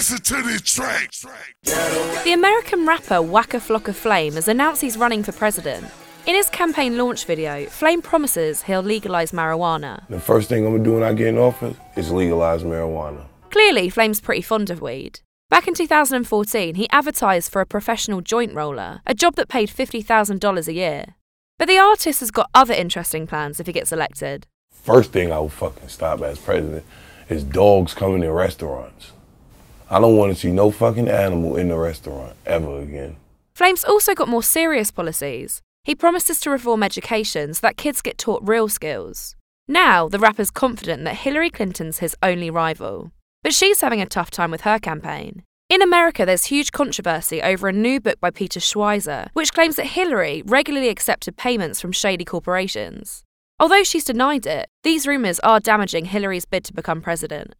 Listen to this track. The American rapper Waka Flocka Flame has announced he's running for president. In his campaign launch video, Flame promises he'll legalise marijuana. The first thing I'm gonna do when I get in office is legalize marijuana. Clearly, Flame's pretty fond of weed. Back in 2014, he advertised for a professional joint roller, a job that paid $50,000 a year. But the artist has got other interesting plans if he gets elected. First thing I will fucking stop as president is dogs coming in restaurants. I don't want to see no fucking animal in the restaurant ever again. Flame's also got more serious policies. He promises to reform education so that kids get taught real skills. Now, the rapper's confident that Hillary Clinton's his only rival. But she's having a tough time with her campaign. In America, there's huge controversy over a new book by Peter Schweizer, which claims that Hillary regularly accepted payments from shady corporations. Although she's denied it, these rumours are damaging Hillary's bid to become president.